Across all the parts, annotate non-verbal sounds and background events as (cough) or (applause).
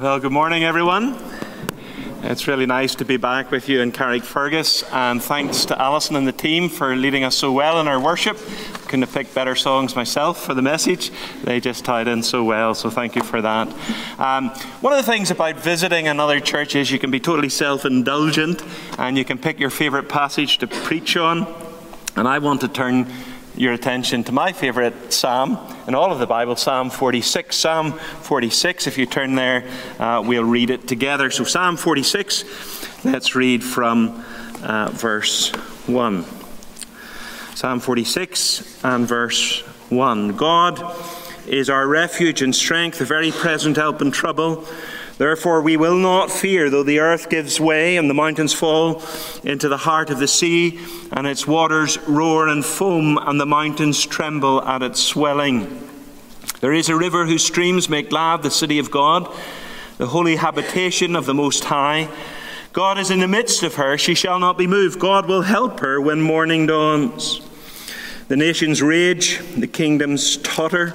Well, good morning, everyone. It's really nice to be back with you in Carrickfergus, and thanks to Alison and the team for leading us so well in our worship. Couldn't have picked better songs myself for the message. They just tied in so well, so thank you for that. Um, one of the things about visiting another church is you can be totally self indulgent and you can pick your favourite passage to preach on. And I want to turn your attention to my favorite psalm in all of the Bible, Psalm 46. Psalm 46, if you turn there, uh, we'll read it together. So, Psalm 46, let's read from uh, verse 1. Psalm 46 and verse 1. God is our refuge and strength, a very present help in trouble. Therefore, we will not fear, though the earth gives way and the mountains fall into the heart of the sea, and its waters roar and foam, and the mountains tremble at its swelling. There is a river whose streams make glad the city of God, the holy habitation of the Most High. God is in the midst of her, she shall not be moved. God will help her when morning dawns. The nations rage, the kingdoms totter.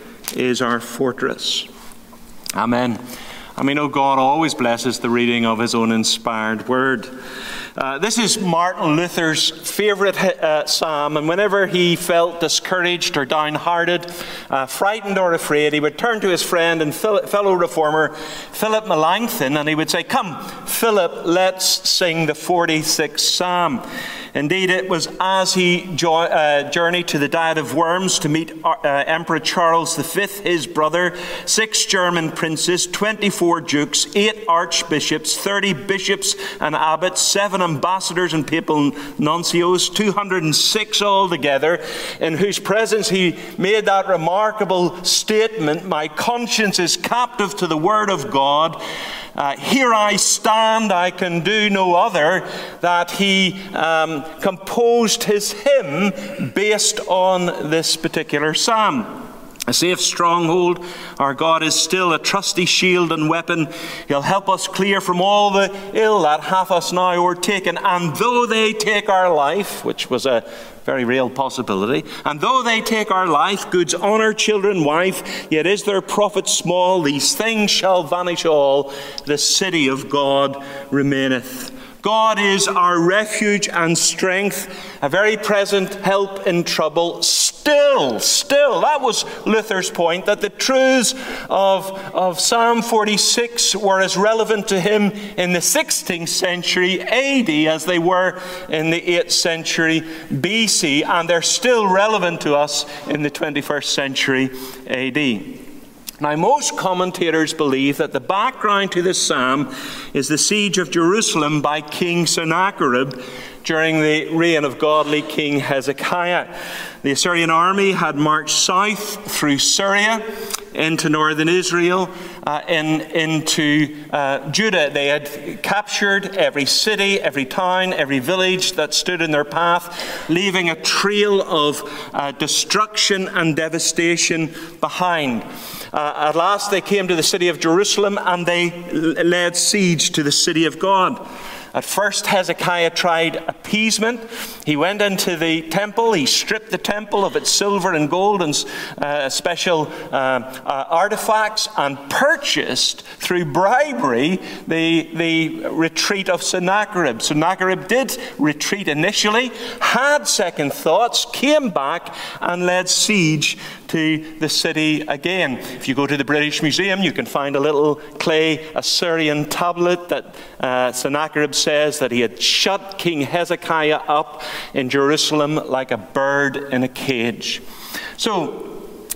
is our fortress. Amen. I mean, oh, God always blesses the reading of his own inspired word. Uh, this is Martin Luther's favorite uh, psalm, and whenever he felt discouraged or downhearted, uh, frightened or afraid, he would turn to his friend and fellow reformer Philip Melanchthon and he would say, Come, Philip, let's sing the 46th psalm. Indeed, it was as he jo- uh, journeyed to the Diet of Worms to meet uh, Emperor Charles V, his brother, six German princes, 24 dukes, eight archbishops, 30 bishops and abbots, seven ambassadors and papal nuncios, 206 altogether, in whose presence he made that remarkable statement My conscience is captive to the word of God. Uh, here I stand, I can do no other, that he um, composed his hymn based on this particular psalm. A safe stronghold. Our God is still a trusty shield and weapon. He'll help us clear from all the ill that hath us now o'ertaken. And though they take our life, which was a very real possibility, and though they take our life, goods, honour, children, wife, yet is their profit small. These things shall vanish all. The city of God remaineth. God is our refuge and strength, a very present help in trouble. Still, still, that was Luther's point that the truths of, of Psalm 46 were as relevant to him in the 16th century AD as they were in the 8th century BC, and they're still relevant to us in the 21st century AD. Now, most commentators believe that the background to this psalm is the siege of Jerusalem by King Sennacherib during the reign of godly King Hezekiah. The Assyrian army had marched south through Syria into northern Israel, uh, in, into uh, Judah. They had captured every city, every town, every village that stood in their path, leaving a trail of uh, destruction and devastation behind. Uh, at last, they came to the city of Jerusalem and they laid siege to the city of God. At first, Hezekiah tried appeasement. He went into the temple, he stripped the temple of its silver and gold and uh, special uh, uh, artifacts, and purchased through bribery the, the retreat of Sennacherib. Sennacherib did retreat initially, had second thoughts, came back, and led siege to the city again. If you go to the British Museum, you can find a little clay Assyrian tablet that uh, Sennacherib says that he had shut King Hezekiah up in Jerusalem like a bird in a cage. So,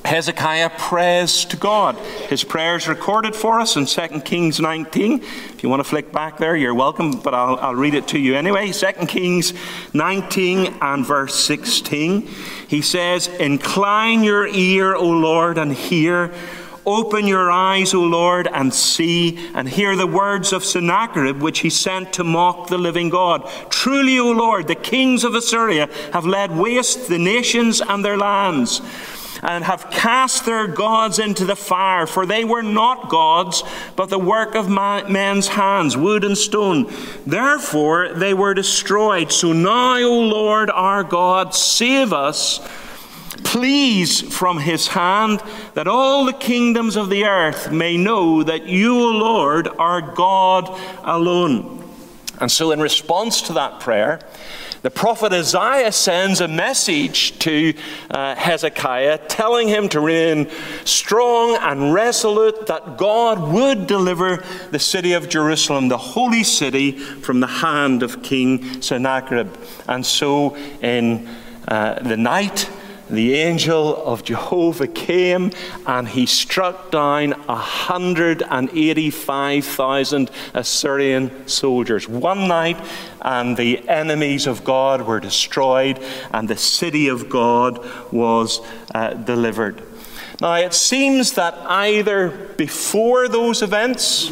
Hezekiah prays to God. His prayer is recorded for us in 2 Kings 19. If you want to flick back there, you're welcome, but I'll, I'll read it to you anyway. 2 Kings 19 and verse 16. He says, Incline your ear, O Lord, and hear. Open your eyes, O Lord, and see, and hear the words of Sennacherib, which he sent to mock the living God. Truly, O Lord, the kings of Assyria have laid waste the nations and their lands and have cast their gods into the fire, for they were not gods, but the work of men's hands, wood and stone. Therefore they were destroyed. So now, O Lord our God, save us. Please from his hand, that all the kingdoms of the earth may know that you, O Lord, are God alone. And so, in response to that prayer, the prophet Isaiah sends a message to uh, Hezekiah telling him to remain strong and resolute that God would deliver the city of Jerusalem, the holy city, from the hand of King Sennacherib. And so, in uh, the night, the angel of Jehovah came and he struck down 185,000 Assyrian soldiers. One night, and the enemies of God were destroyed, and the city of God was uh, delivered. Now, it seems that either before those events,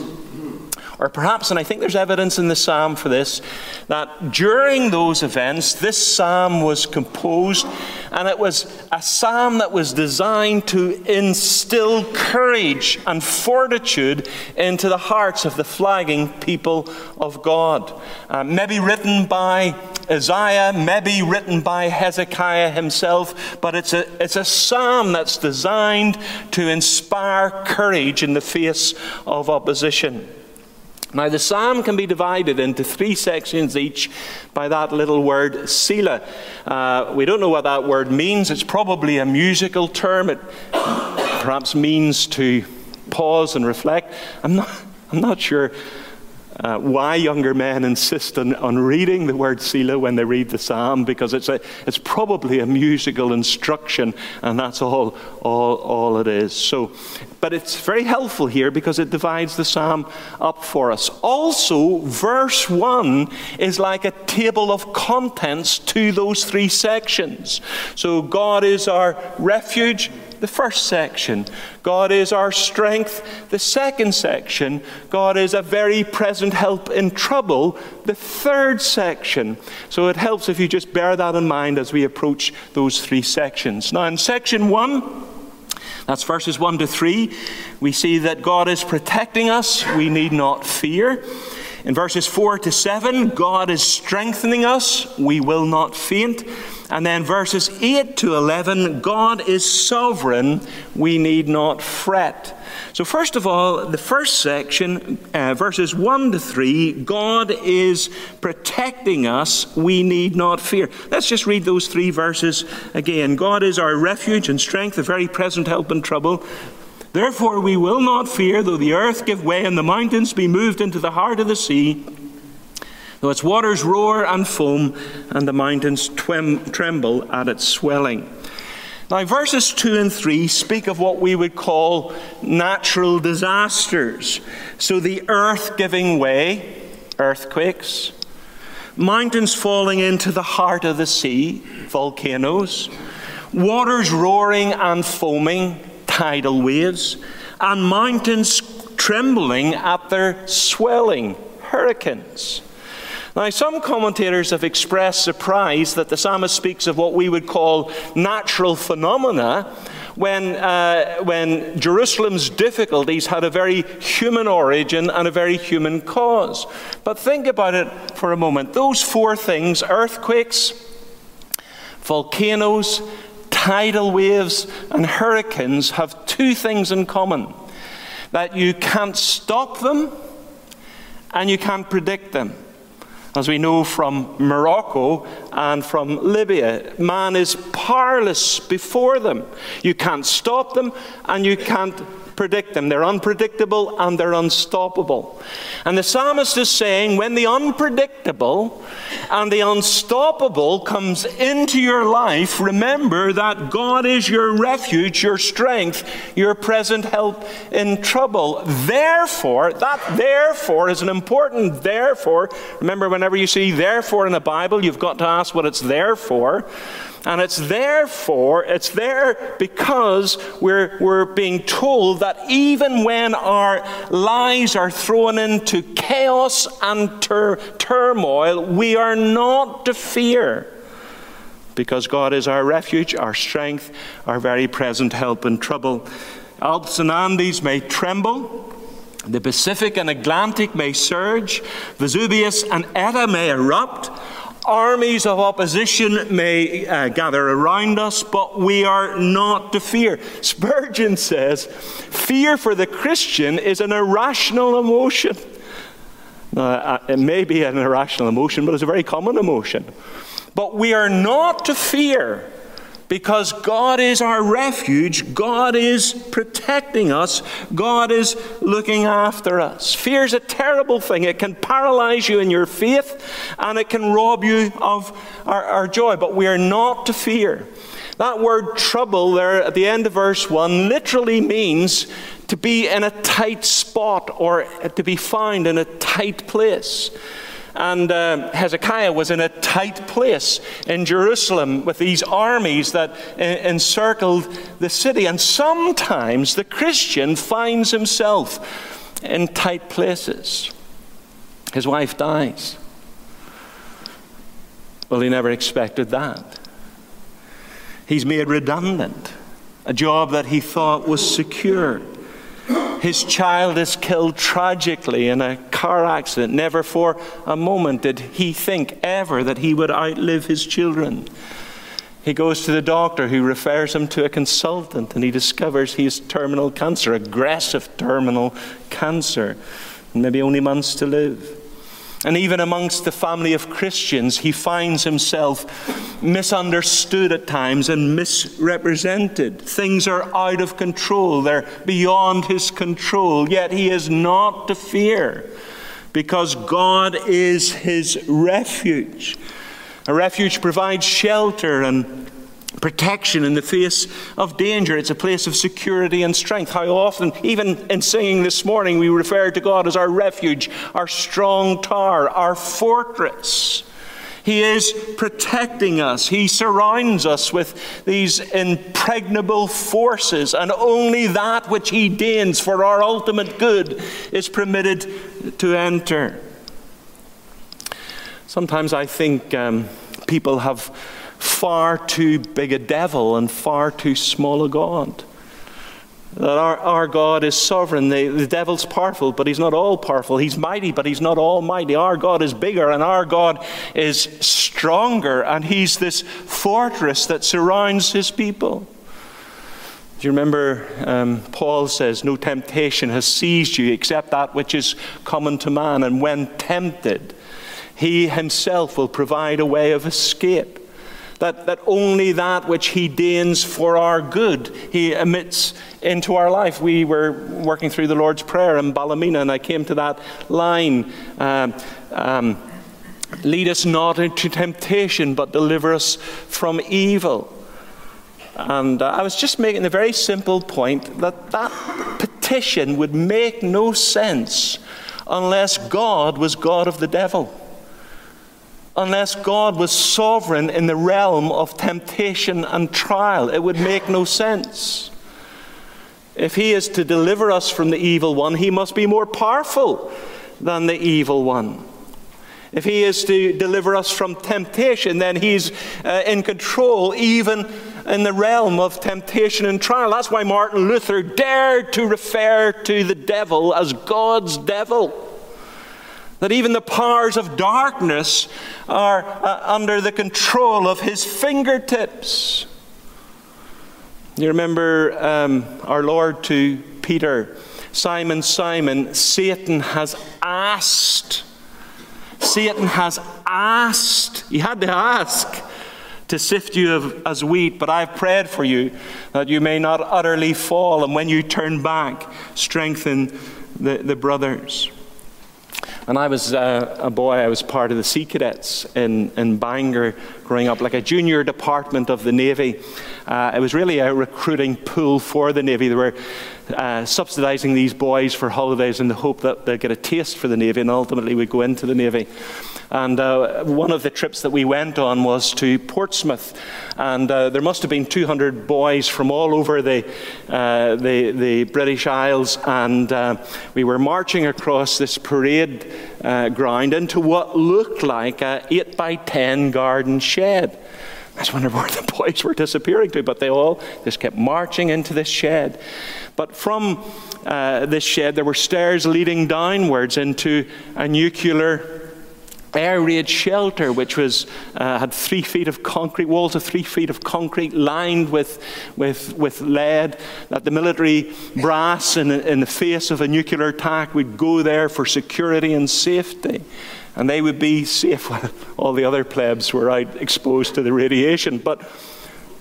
or perhaps, and I think there's evidence in the psalm for this, that during those events, this psalm was composed, and it was a psalm that was designed to instill courage and fortitude into the hearts of the flagging people of God. Uh, maybe written by Isaiah, maybe written by Hezekiah himself, but it's a, it's a psalm that's designed to inspire courage in the face of opposition. Now, the psalm can be divided into three sections each by that little word, Selah. Uh, we don't know what that word means. It's probably a musical term. It perhaps means to pause and reflect. I'm not, I'm not sure uh, why younger men insist on, on reading the word Selah when they read the psalm, because it's, a, it's probably a musical instruction, and that's all, all, all it is. So, but it's very helpful here because it divides the psalm up for us. Also, verse 1 is like a table of contents to those three sections. So, God is our refuge, the first section. God is our strength, the second section. God is a very present help in trouble, the third section. So it helps if you just bear that in mind as we approach those three sections. Now, in section one, that's verses 1 to 3. We see that God is protecting us. We need not fear. In verses 4 to 7, God is strengthening us. We will not faint. And then verses 8 to 11, God is sovereign. We need not fret. So, first of all, the first section, uh, verses 1 to 3, God is protecting us. We need not fear. Let's just read those three verses again. God is our refuge and strength, a very present help in trouble. Therefore, we will not fear, though the earth give way and the mountains be moved into the heart of the sea, though its waters roar and foam and the mountains tremble at its swelling. Now, verses 2 and 3 speak of what we would call natural disasters. So, the earth giving way, earthquakes, mountains falling into the heart of the sea, volcanoes, waters roaring and foaming, tidal waves, and mountains trembling at their swelling, hurricanes. Now, some commentators have expressed surprise that the psalmist speaks of what we would call natural phenomena when, uh, when Jerusalem's difficulties had a very human origin and a very human cause. But think about it for a moment. Those four things earthquakes, volcanoes, tidal waves and hurricanes have two things in common that you can't stop them and you can't predict them. As we know from Morocco and from Libya, man is powerless before them. You can't stop them and you can't predict them. They're unpredictable and they're unstoppable. And the psalmist is saying when the unpredictable and the unstoppable comes into your life, remember that God is your refuge, your strength, your present help in trouble. Therefore, that therefore is an important therefore. Remember, whenever you see therefore in the Bible, you've got to ask what it's there for. And it's therefore, it's there because we're, we're being told that even when our lives are thrown into chaos and tur- turmoil, we are not to fear. Because God is our refuge, our strength, our very present help in trouble. Alps and Andes may tremble, the Pacific and Atlantic may surge, Vesuvius and Etna may erupt, armies of opposition may uh, gather around us, but we are not to fear. Spurgeon says, Fear for the Christian is an irrational emotion. Uh, it may be an irrational emotion, but it's a very common emotion. But we are not to fear because God is our refuge, God is protecting us, God is looking after us. Fear is a terrible thing. It can paralyze you in your faith and it can rob you of our, our joy, but we are not to fear. That word trouble there at the end of verse 1 literally means to be in a tight spot or to be found in a tight place. And uh, Hezekiah was in a tight place in Jerusalem with these armies that encircled the city. And sometimes the Christian finds himself in tight places. His wife dies. Well, he never expected that. He's made redundant, a job that he thought was secure. His child is killed tragically in a car accident. Never for a moment did he think ever that he would outlive his children. He goes to the doctor who refers him to a consultant and he discovers he has terminal cancer, aggressive terminal cancer, maybe only months to live. And even amongst the family of Christians, he finds himself misunderstood at times and misrepresented. Things are out of control, they're beyond his control, yet he is not to fear because God is his refuge. A refuge provides shelter and protection in the face of danger. It's a place of security and strength. How often, even in singing this morning, we refer to God as our refuge, our strong tower, our fortress. He is protecting us. He surrounds us with these impregnable forces, and only that which He deigns for our ultimate good is permitted to enter. Sometimes I think um, people have far too big a devil and far too small a God. That our, our God is sovereign. The, the devil's powerful, but he's not all powerful. He's mighty, but he's not almighty. Our God is bigger and our God is stronger, and he's this fortress that surrounds his people. Do you remember um, Paul says, No temptation has seized you except that which is common to man, and when tempted, he himself will provide a way of escape that, that only that which He deigns for our good, He emits into our life. We were working through the Lord's Prayer in Ballymena, and I came to that line. Um, um, Lead us not into temptation, but deliver us from evil. And uh, I was just making the very simple point that that petition would make no sense unless God was God of the devil unless God was sovereign in the realm of temptation and trial. It would make no sense. If he is to deliver us from the evil one, he must be more powerful than the evil one. If he is to deliver us from temptation, then he's uh, in control even in the realm of temptation and trial. That's why Martin Luther dared to refer to the devil as God's devil that even the powers of darkness are uh, under the control of his fingertips. You remember um, our Lord to Peter, Simon, Simon, Satan has asked. Satan has asked. He had to ask to sift you as wheat, but I've prayed for you that you may not utterly fall, and when you turn back, strengthen the, the brothers. And I was uh, a boy, I was part of the Sea Cadets in, in Bangor growing up, like a junior department of the Navy. Uh, it was really a recruiting pool for the Navy. There were uh, subsidizing these boys for holidays in the hope that they'll get a taste for the Navy and ultimately would go into the Navy. And uh, one of the trips that we went on was to Portsmouth. And uh, there must have been 200 boys from all over the, uh, the, the, British Isles. And uh, we were marching across this parade ground into what looked like a 8 by 10 garden shed. Wondering where the boys were disappearing to, but they all just kept marching into this shed. But from uh, this shed, there were stairs leading downwards into a nuclear air raid shelter, which was, uh, had three feet of concrete, walls of three feet of concrete lined with, with, with lead, that the military brass in, in the face of a nuclear attack would go there for security and safety. And they would be safe while all the other plebs were out exposed to the radiation. But,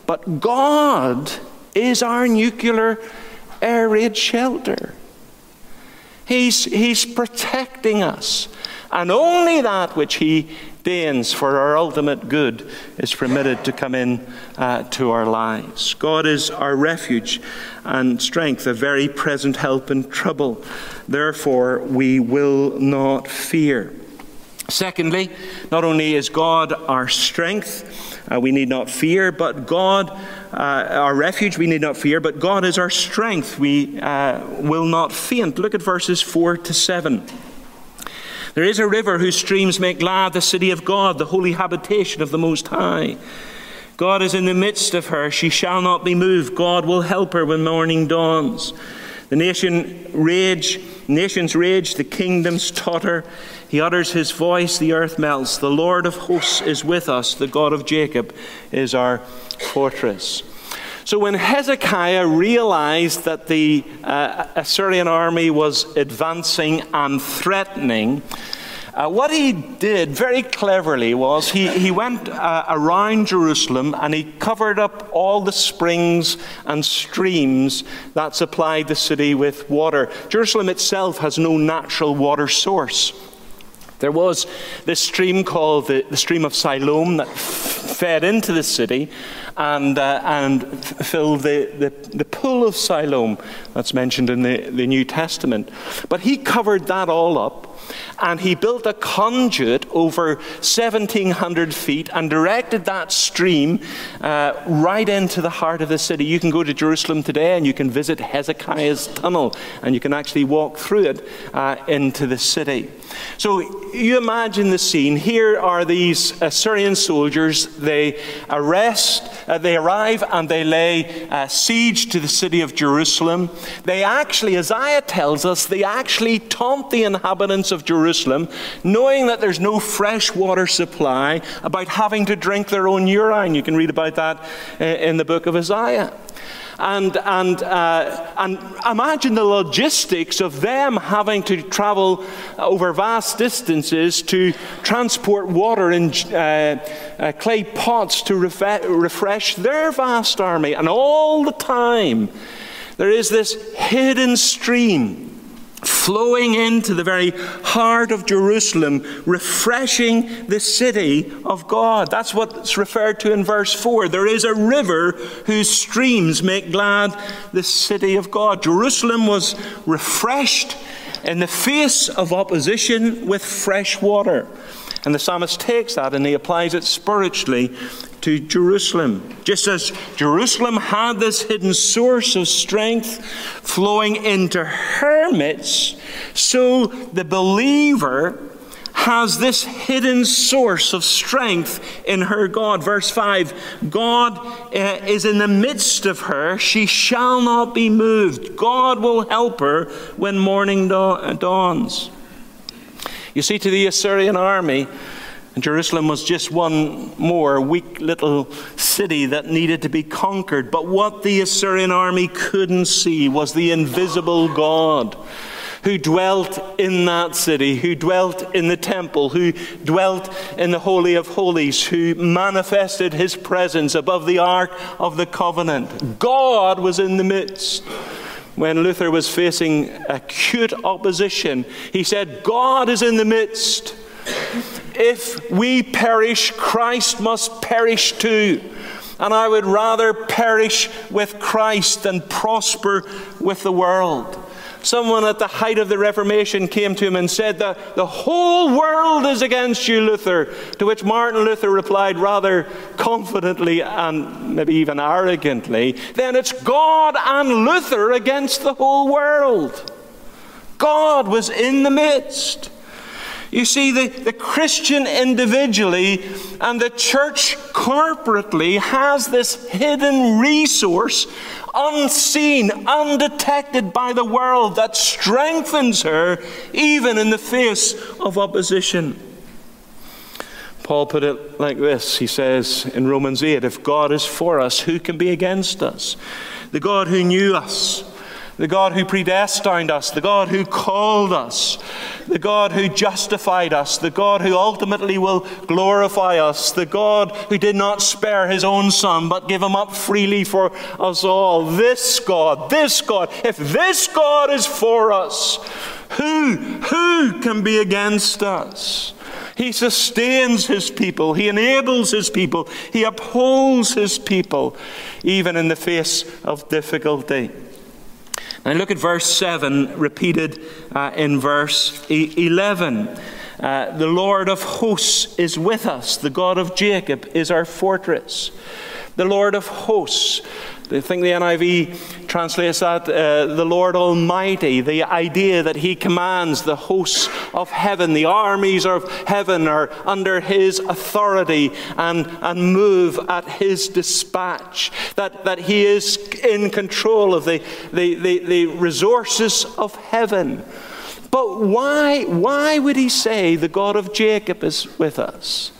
but God is our nuclear air raid shelter. He's, he's protecting us. And only that which He deigns for our ultimate good is permitted to come in uh, to our lives. God is our refuge and strength, a very present help in trouble. Therefore, we will not fear. Secondly, not only is God our strength, uh, we need not fear, but God, uh, our refuge, we need not fear, but God is our strength, we uh, will not faint. Look at verses 4 to 7. There is a river whose streams make glad the city of God, the holy habitation of the Most High. God is in the midst of her. She shall not be moved. God will help her when morning dawns. The nation rage, nations rage, the kingdoms totter. He utters his voice, the earth melts. The Lord of hosts is with us. The God of Jacob is our fortress. So when Hezekiah realized that the uh, Assyrian army was advancing and threatening, uh, what he did very cleverly was he, he went uh, around Jerusalem and he covered up all the springs and streams that supplied the city with water. Jerusalem itself has no natural water source. There was this stream called the, the stream of Siloam that f- fed into the city and, uh, and filled the, the, the, pool of Siloam that's mentioned in the, the New Testament. But he covered that all up and he built a conduit over 1,700 feet and directed that stream uh, right into the heart of the city. You can go to Jerusalem today and you can visit Hezekiah's tunnel and you can actually walk through it uh, into the city. So you imagine the scene. Here are these Assyrian soldiers. They arrest, uh, they arrive and they lay uh, siege to the city of Jerusalem. They actually, Isaiah tells us, they actually taunt the inhabitants of Jerusalem, knowing that there's no fresh water supply, about having to drink their own urine. You can read about that uh, in the book of Isaiah. And, and, uh, and imagine the logistics of them having to travel over vast distances to transport water in uh, uh, clay pots to refresh their vast army. And all the time, there is this hidden stream flowing into the very heart of Jerusalem, refreshing the city of God. That's what's referred to in verse 4. There is a river whose streams make glad the city of God. Jerusalem was refreshed in the face of opposition with fresh water. And the psalmist takes that and he applies it spiritually to Jerusalem. Just as Jerusalem had this hidden source of strength flowing into her midst, so the believer has this hidden source of strength in her God. Verse 5 God uh, is in the midst of her, she shall not be moved. God will help her when morning dawns. You see, to the Assyrian army, and Jerusalem was just one more weak little city that needed to be conquered. But what the Assyrian army couldn't see was the invisible God who dwelt in that city, who dwelt in the temple, who dwelt in the Holy of Holies, who manifested his presence above the Ark of the Covenant. God was in the midst. When Luther was facing acute opposition, he said, God is in the midst. If we perish, Christ must perish too. and I would rather perish with Christ than prosper with the world. Someone at the height of the Reformation came to him and said that the whole world is against you, Luther. To which Martin Luther replied rather confidently and maybe even arrogantly, then it's God and Luther against the whole world. God was in the midst. You see, the, the Christian individually and the church corporately has this hidden resource, unseen, undetected by the world, that strengthens her even in the face of opposition. Paul put it like this He says in Romans 8 If God is for us, who can be against us? The God who knew us the God who predestined us, the God who called us, the God who justified us, the God who ultimately will glorify us, the God who did not spare his own Son but give him up freely for us all. This God, this God, if this God is for us, who, who can be against us? He sustains his people. He enables his people. He upholds his people, even in the face of difficulty. And look at verse 7, repeated uh, in verse 11. Uh, the Lord of hosts is with us. The God of Jacob is our fortress. The Lord of hosts. I think the NIV translates that uh, the Lord Almighty, the idea that He commands the hosts of heaven, the armies of heaven are under His authority and, and move at His dispatch, that, that He is in control of the, the, the, the resources of heaven. But why, why would He say the God of Jacob is with us?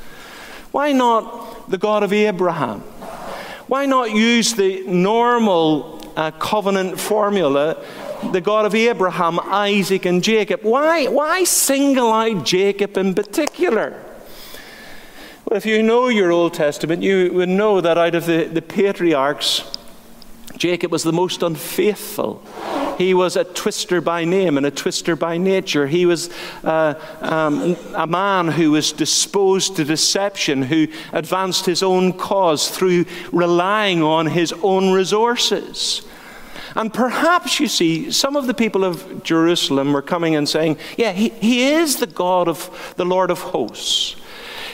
Why not the God of Abraham? Why not use the normal uh, covenant formula, the God of Abraham, Isaac, and Jacob? Why, why single out Jacob in particular? Well, if you know your Old Testament, you would know that out of the, the patriarchs, Jacob was the most unfaithful. He was a twister by name and a twister by nature. He was uh, um, a man who was disposed to deception, who advanced his own cause through relying on his own resources. And perhaps, you see, some of the people of Jerusalem were coming and saying, Yeah, he, he is the God of the Lord of hosts.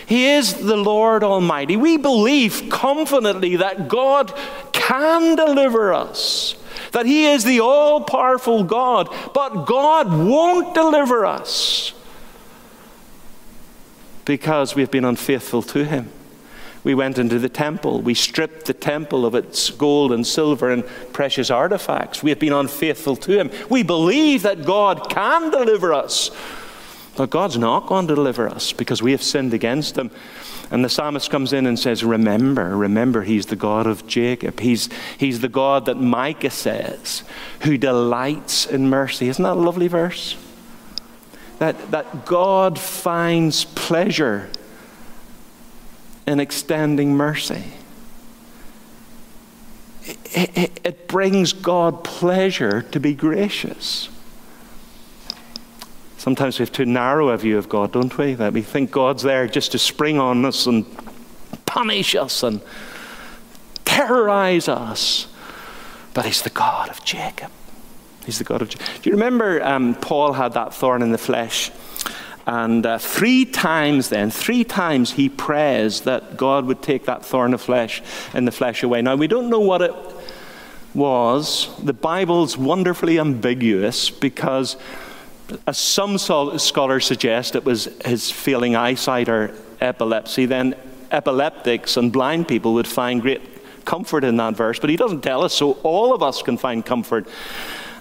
He is the Lord Almighty. We believe confidently that God can deliver us that He is the all powerful God, but God won't deliver us because we've been unfaithful to Him. We went into the temple. We stripped the temple of its gold and silver and precious artifacts. We have been unfaithful to Him. We believe that God can deliver us, but God's not going to deliver us because we have sinned against Him. And the psalmist comes in and says, Remember, remember, he's the God of Jacob. He's, he's the God that Micah says, who delights in mercy. Isn't that a lovely verse? That, that God finds pleasure in extending mercy. It, it, it brings God pleasure to be gracious. Sometimes we have too narrow a view of God, don't we? That we think God's there just to spring on us and punish us and terrorize us. But He's the God of Jacob. He's the God of Jacob. Do you remember um, Paul had that thorn in the flesh? And uh, three times then, three times he prays that God would take that thorn of flesh in the flesh away. Now, we don't know what it was. The Bible's wonderfully ambiguous because as some scholars suggest, it was his failing eyesight or epilepsy, then epileptics and blind people would find great comfort in that verse. But he doesn't tell us, so all of us can find comfort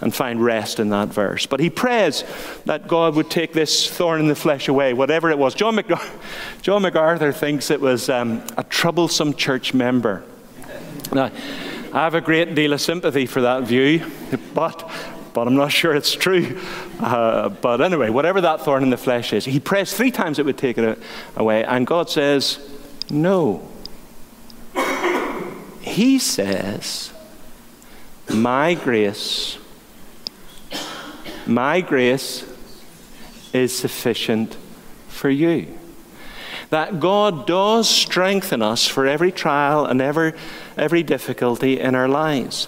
and find rest in that verse. But he prays that God would take this thorn in the flesh away, whatever it was. John, (laughs) John MacArthur thinks it was um, a troublesome church member. Now, I have a great deal of sympathy for that view, but but I'm not (laughs) sure it's true. Uh, but anyway, whatever that thorn in the flesh is, he prays three times it would take it away, and God says, No. He says, My grace, my grace is sufficient for you. That God does strengthen us for every trial and every, every difficulty in our lives.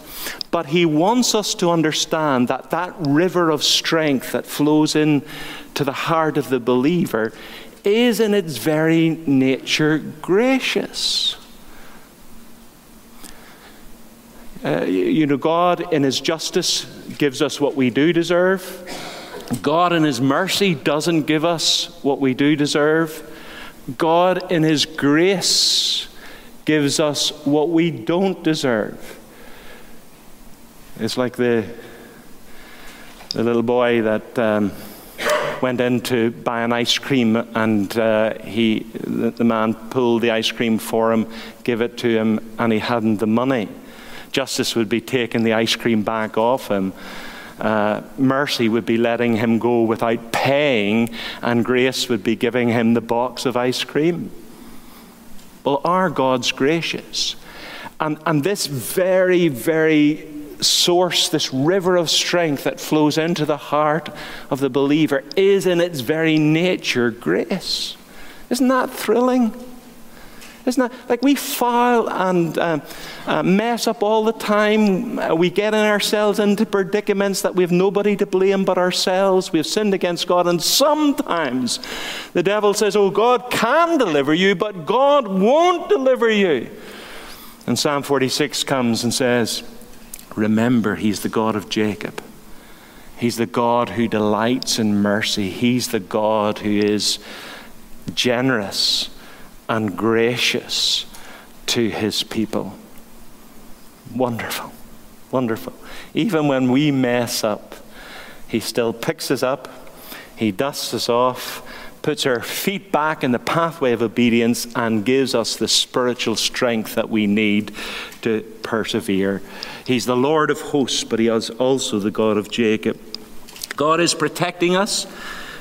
But He wants us to understand that that river of strength that flows in to the heart of the believer is in its very nature gracious. Uh, you know, God in His justice gives us what we do deserve. God in His mercy doesn't give us what we do deserve. God in His grace gives us what we don't deserve. It's like the, the little boy that um, went in to buy an ice cream, and uh, he, the, the man pulled the ice cream for him, gave it to him, and he hadn't the money. Justice would be taking the ice cream back off him. Uh, mercy would be letting him go without paying, and grace would be giving him the box of ice cream. Well, our God's gracious. And, and this very, very source, this river of strength that flows into the heart of the believer, is in its very nature grace. Isn't that thrilling? Isn't that like we file and uh, uh, mess up all the time? Uh, we get in ourselves into predicaments that we have nobody to blame but ourselves. We have sinned against God, and sometimes the devil says, Oh, God can deliver you, but God won't deliver you. And Psalm 46 comes and says, Remember, He's the God of Jacob. He's the God who delights in mercy. He's the God who is generous and gracious to his people. Wonderful, wonderful. Even when we mess up, he still picks us up, he dusts us off, puts our feet back in the pathway of obedience, and gives us the spiritual strength that we need to persevere. He's the Lord of hosts, but he is also the God of Jacob. God is protecting us,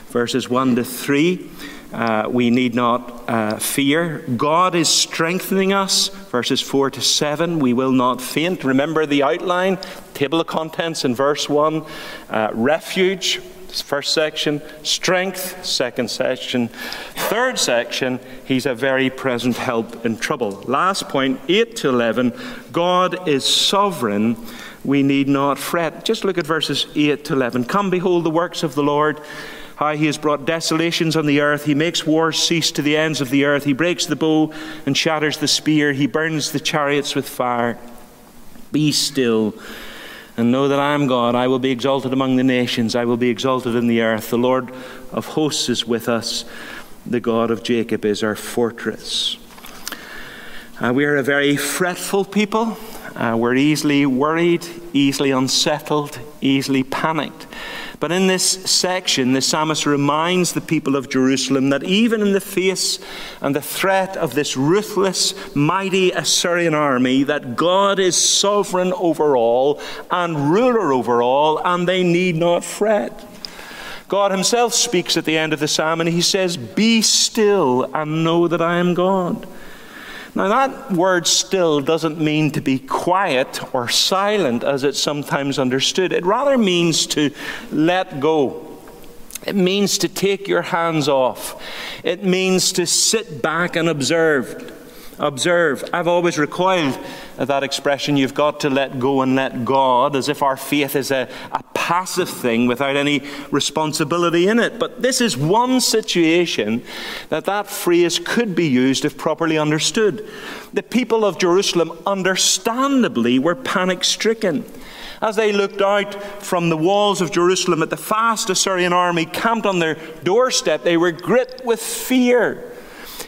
verses 1 to 3 uh, we need not uh, fear. God is strengthening us, verses 4 to 7. We will not faint. Remember the outline, table of contents in verse 1. Uh, refuge, first section. Strength, second section. Third section, He's a very present help in trouble. Last point, 8 to 11. God is sovereign. We need not fret. Just look at verses 8 to 11. Come, behold the works of the Lord how he has brought desolations on the earth. He makes wars cease to the ends of the earth. He breaks the bow and shatters the spear. He burns the chariots with fire. Be still and know that I am God. I will be exalted among the nations. I will be exalted in the earth. The Lord of hosts is with us. The God of Jacob is our fortress. Uh, we are a very fretful people. Uh, we're easily worried, easily unsettled, easily panicked. But in this section, the psalmist reminds the people of Jerusalem that even in the face and the threat of this ruthless, mighty Assyrian army, that God is sovereign over all and ruler over all, and they need not fret. God Himself speaks at the end of the psalm and He says, Be still and know that I am God. Now, that word still doesn't mean to be quiet or silent as it's sometimes understood. It rather means to let go. It means to take your hands off. It means to sit back and observe observe. I've always recoiled at that expression, you've got to let go and let God, as if our faith is a, a passive thing without any responsibility in it. But this is one situation that that phrase could be used if properly understood. The people of Jerusalem, understandably, were panic stricken. As they looked out from the walls of Jerusalem at the fast Assyrian army camped on their doorstep, they were gripped with fear.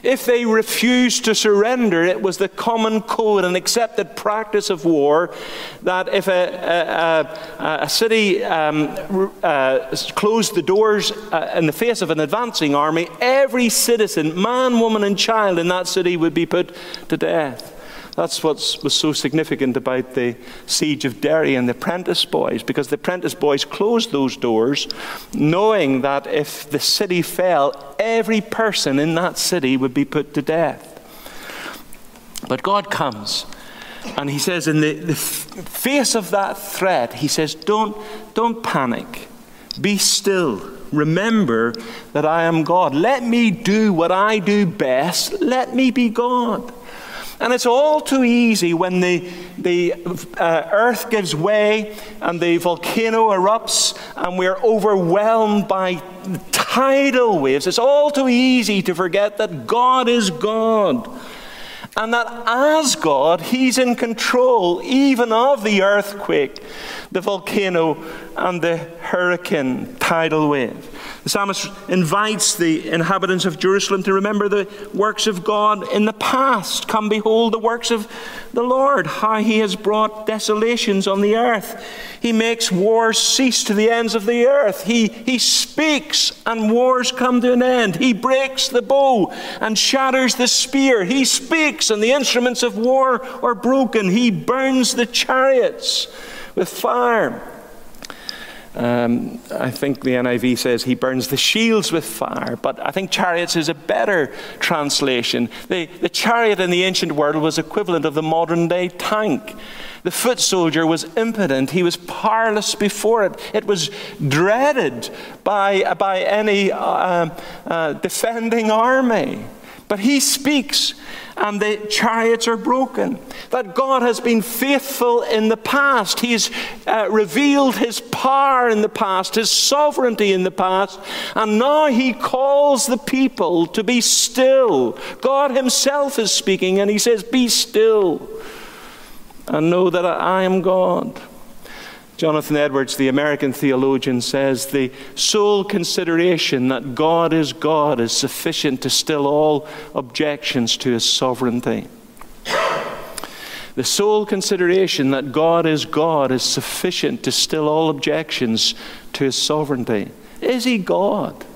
If they refused to surrender, it was the common code and accepted practice of war that if a, a, a city um, uh, closed the doors uh, in the face of an advancing army, every citizen, man, woman, and child in that city would be put to death. That's what was so significant about the siege of Derry and the apprentice boys, because the apprentice boys closed those doors knowing that if the city fell, every person in that city would be put to death. But God comes. And he says, in the, the face of that threat, he says, don't, don't panic. Be still. remember that I am God. Let me do what I do best. Let me be God. And it's all too easy when the, the uh, earth gives way and the volcano erupts and we're overwhelmed by tidal waves. It's all too easy to forget that God is God. And that as God, He's in control even of the earthquake, the volcano, and the hurricane tidal wave. The psalmist invites the inhabitants of Jerusalem to remember the works of God in the past. Come, behold the works of the Lord, how he has brought desolations on the earth. He makes wars cease to the ends of the earth. He, he speaks, and wars come to an end. He breaks the bow and shatters the spear. He speaks, and the instruments of war are broken. He burns the chariots with fire. Um, I think the NIV says he burns the shields with fire, but I think chariots is a better translation. The, the chariot in the ancient world was equivalent of the modern day tank. The foot soldier was impotent. He was powerless before it. It was dreaded by, by any uh, uh, defending army. But he speaks, and the chariots are broken. That God has been faithful in the past. He's uh, revealed his power in the past, his sovereignty in the past, and now he calls the people to be still. God himself is speaking, and he says, Be still and know that I am God. Jonathan Edwards, the American theologian, says the sole consideration that God is God is sufficient to still all objections to his sovereignty. The sole consideration that God is God is sufficient to still all objections to his sovereignty. Is he God?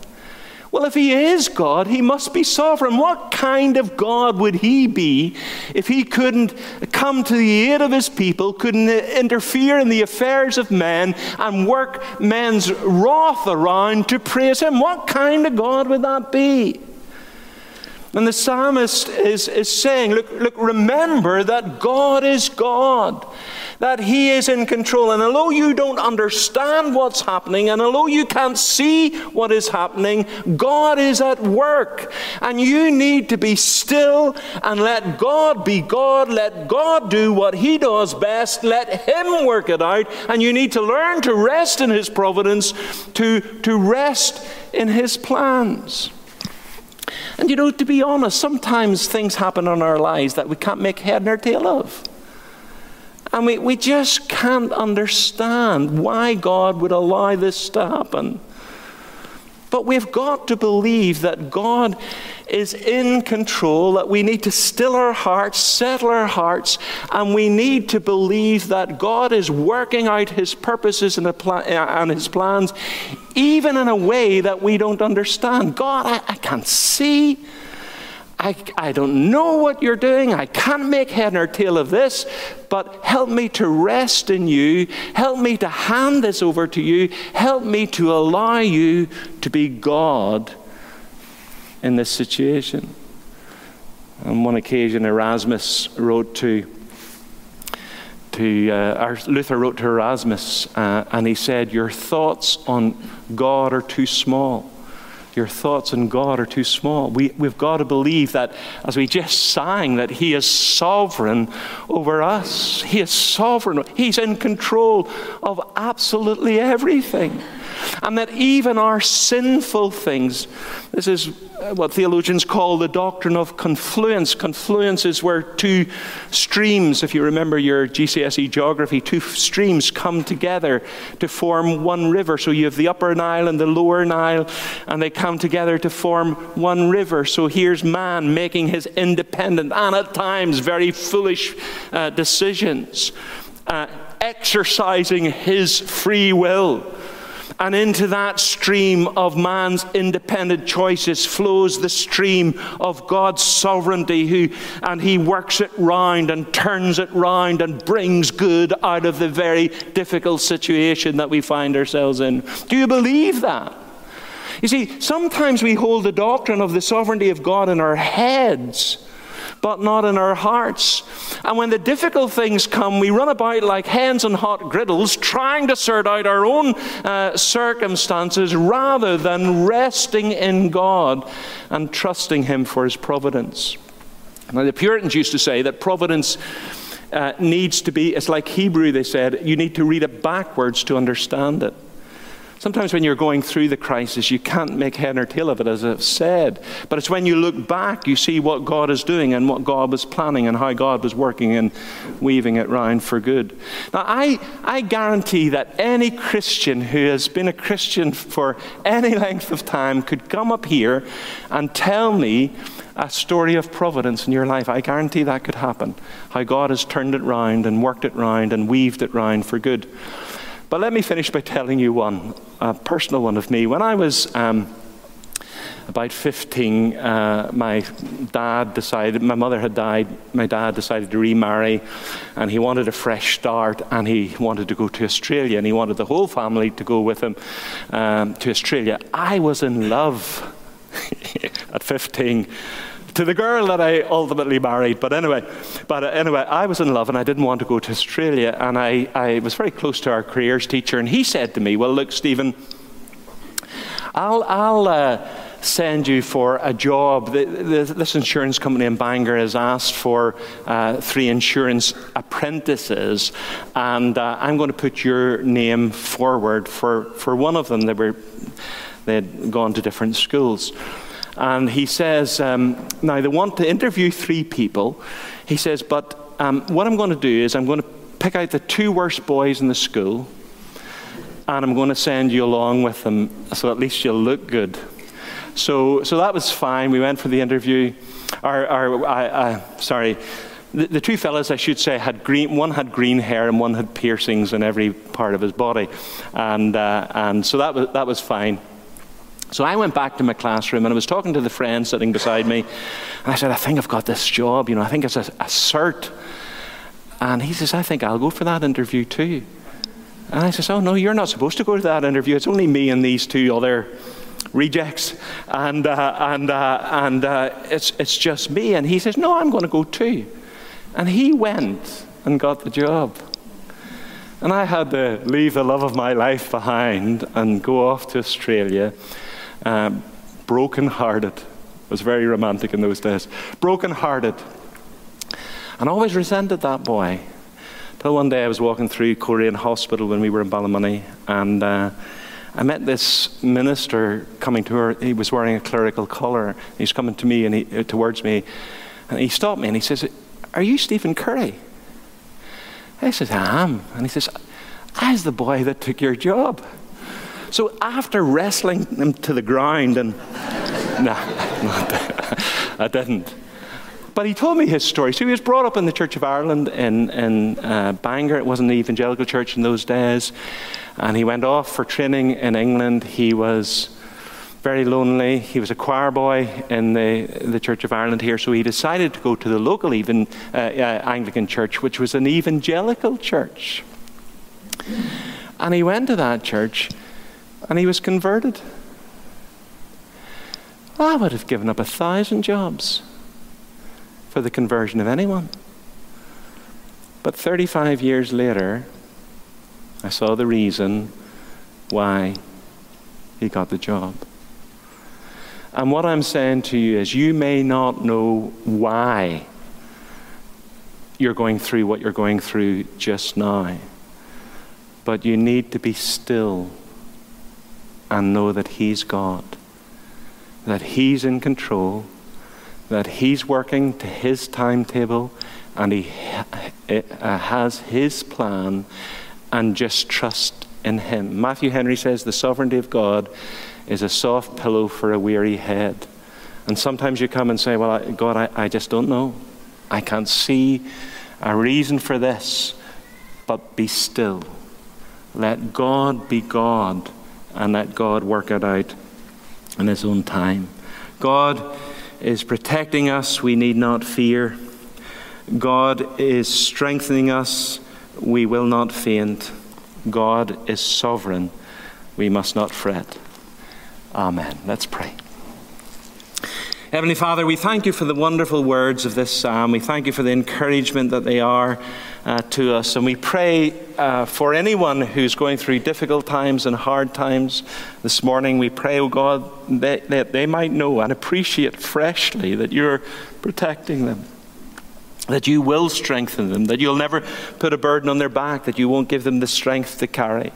Well, if he is God, he must be sovereign. What kind of God would he be if he couldn't come to the aid of his people, couldn't interfere in the affairs of men, and work men's wrath around to praise him? What kind of God would that be? And the psalmist is, is saying, look, look, remember that God is God, that He is in control. And although you don't understand what's happening, and although you can't see what is happening, God is at work. And you need to be still and let God be God. Let God do what He does best. Let Him work it out. And you need to learn to rest in His providence, to, to rest in His plans. And you know, to be honest, sometimes things happen in our lives that we can't make head nor tail of. And we, we just can't understand why God would allow this to happen. But we've got to believe that God is in control, that we need to still our hearts, settle our hearts, and we need to believe that God is working out His purposes and, uh, and His plans, even in a way that we don't understand. God, I, I can't see. I, I don't know what you're doing. I can't make head nor tail of this, but help me to rest in you. Help me to hand this over to you. Help me to allow you to be God in this situation. On one occasion, Erasmus wrote to, to uh, Luther wrote to Erasmus, uh, and he said, Your thoughts on God are too small your thoughts on God are too small. We, we've got to believe that, as we just sang, that He is sovereign over us. He is sovereign. He's in control of absolutely everything. And that even our sinful things, this is what theologians call the doctrine of confluence. Confluence is where two streams, if you remember your GCSE geography, two streams come together to form one river. So you have the upper Nile and the lower Nile, and they come together to form one river. So here's man making his independent and at times very foolish uh, decisions, uh, exercising his free will and into that stream of man's independent choices flows the stream of God's sovereignty, who, and He works it round and turns it round and brings good out of the very difficult situation that we find ourselves in. Do you believe that? You see, sometimes we hold the doctrine of the sovereignty of God in our heads but not in our hearts. And when the difficult things come, we run about like hens on hot griddles, trying to sort out our own uh, circumstances rather than resting in God and trusting Him for His providence. Now, the Puritans used to say that providence uh, needs to be, it's like Hebrew, they said, you need to read it backwards to understand it. Sometimes when you're going through the crisis, you can't make head or tail of it, as I've said. But it's when you look back, you see what God is doing and what God was planning and how God was working and weaving it round for good. Now, I, I guarantee that any Christian who has been a Christian for any length of time could come up here and tell me a story of providence in your life. I guarantee that could happen. How God has turned it round and worked it round and weaved it round for good. But let me finish by telling you one, a personal one of me. When I was um, about 15, uh, my dad decided, my mother had died, my dad decided to remarry, and he wanted a fresh start, and he wanted to go to Australia, and he wanted the whole family to go with him um, to Australia. I was in love (laughs) at 15 to the girl that I ultimately married. But anyway, but uh, anyway, I was in love and I didn't want to go to Australia. And I, I was very close to our careers teacher, and he said to me, "Well, look, Stephen, I'll, I'll." Uh, send you for a job. The, the, this insurance company in Bangor has asked for uh, three insurance apprentices, and uh, I'm going to put your name forward for, for one of them. They were they had gone to different schools. And he says, um, now they want to interview three people. He says, but um, what I'm going to do is I'm going to pick out the two worst boys in the school, and I'm going to send you along with them so at least you'll look good. So, so that was fine. We went for the interview. Our, our, I, I, sorry, the, the, two fellas, I should say, had green. One had green hair, and one had piercings in every part of his body, and uh, and so that was that was fine. So I went back to my classroom and I was talking to the friend sitting beside me. I said, I think I've got this job. You know, I think it's a, a cert. And he says, I think I'll go for that interview too. And I says, Oh, no, you're not supposed to go to that interview. It's only me and these two other rejects. And, uh, and, uh, and uh, it's, it's just me. And he says, No, I'm going to go too. And he went and got the job. And I had to leave the love of my life behind and go off to Australia um, broken hearted. It was very romantic in those days. Broken hearted. And always resented that boy. Till one day I was walking through Coleraine Hospital when we were in Ballymoney, and uh, I met this minister coming to her. He was wearing a clerical collar. He's coming to me and he, uh, towards me, and he stopped me and he says, "Are you Stephen Curry?" I said, "I am." And he says, "I was the boy that took your job." So after wrestling him to the ground, and (laughs) (laughs) no, I didn't. But he told me his story. So he was brought up in the Church of Ireland in, in uh, Bangor. It wasn't an evangelical church in those days. And he went off for training in England. He was very lonely. He was a choir boy in the, the Church of Ireland here, so he decided to go to the local even, uh, uh, Anglican church, which was an evangelical church. And he went to that church, and he was converted. I would have given up a thousand jobs for the conversion of anyone. But 35 years later, I saw the reason why he got the job. And what I'm saying to you is, you may not know why you're going through what you're going through just now, but you need to be still and know that He's God, that He's in control, that He's working to His timetable, and He has His plan, and just trust in Him. Matthew Henry says the sovereignty of God is a soft pillow for a weary head. And sometimes you come and say, Well, I, God, I, I just don't know. I can't see a reason for this. But be still. Let God be God and let God work it out in His own time. God is protecting us, we need not fear. God is strengthening us, we will not faint. God is sovereign, we must not fret. Amen. Let's pray. Heavenly Father, we thank you for the wonderful words of this psalm. We thank you for the encouragement that they are uh, to us. And we pray uh, for anyone who's going through difficult times and hard times this morning. We pray, oh God, that, that they might know and appreciate freshly that you're protecting them that you will strengthen them, that you'll never put a burden on their back, that you won't give them the strength to carry,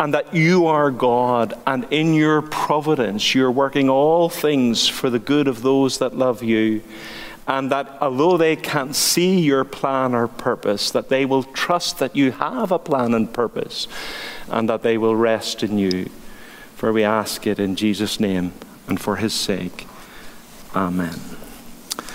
and that you are God, and in your providence you're working all things for the good of those that love you. And that although they can't see your plan or purpose, that they will trust that you have a plan and purpose, and that they will rest in you. For we ask it in Jesus' name and for his sake. Amen.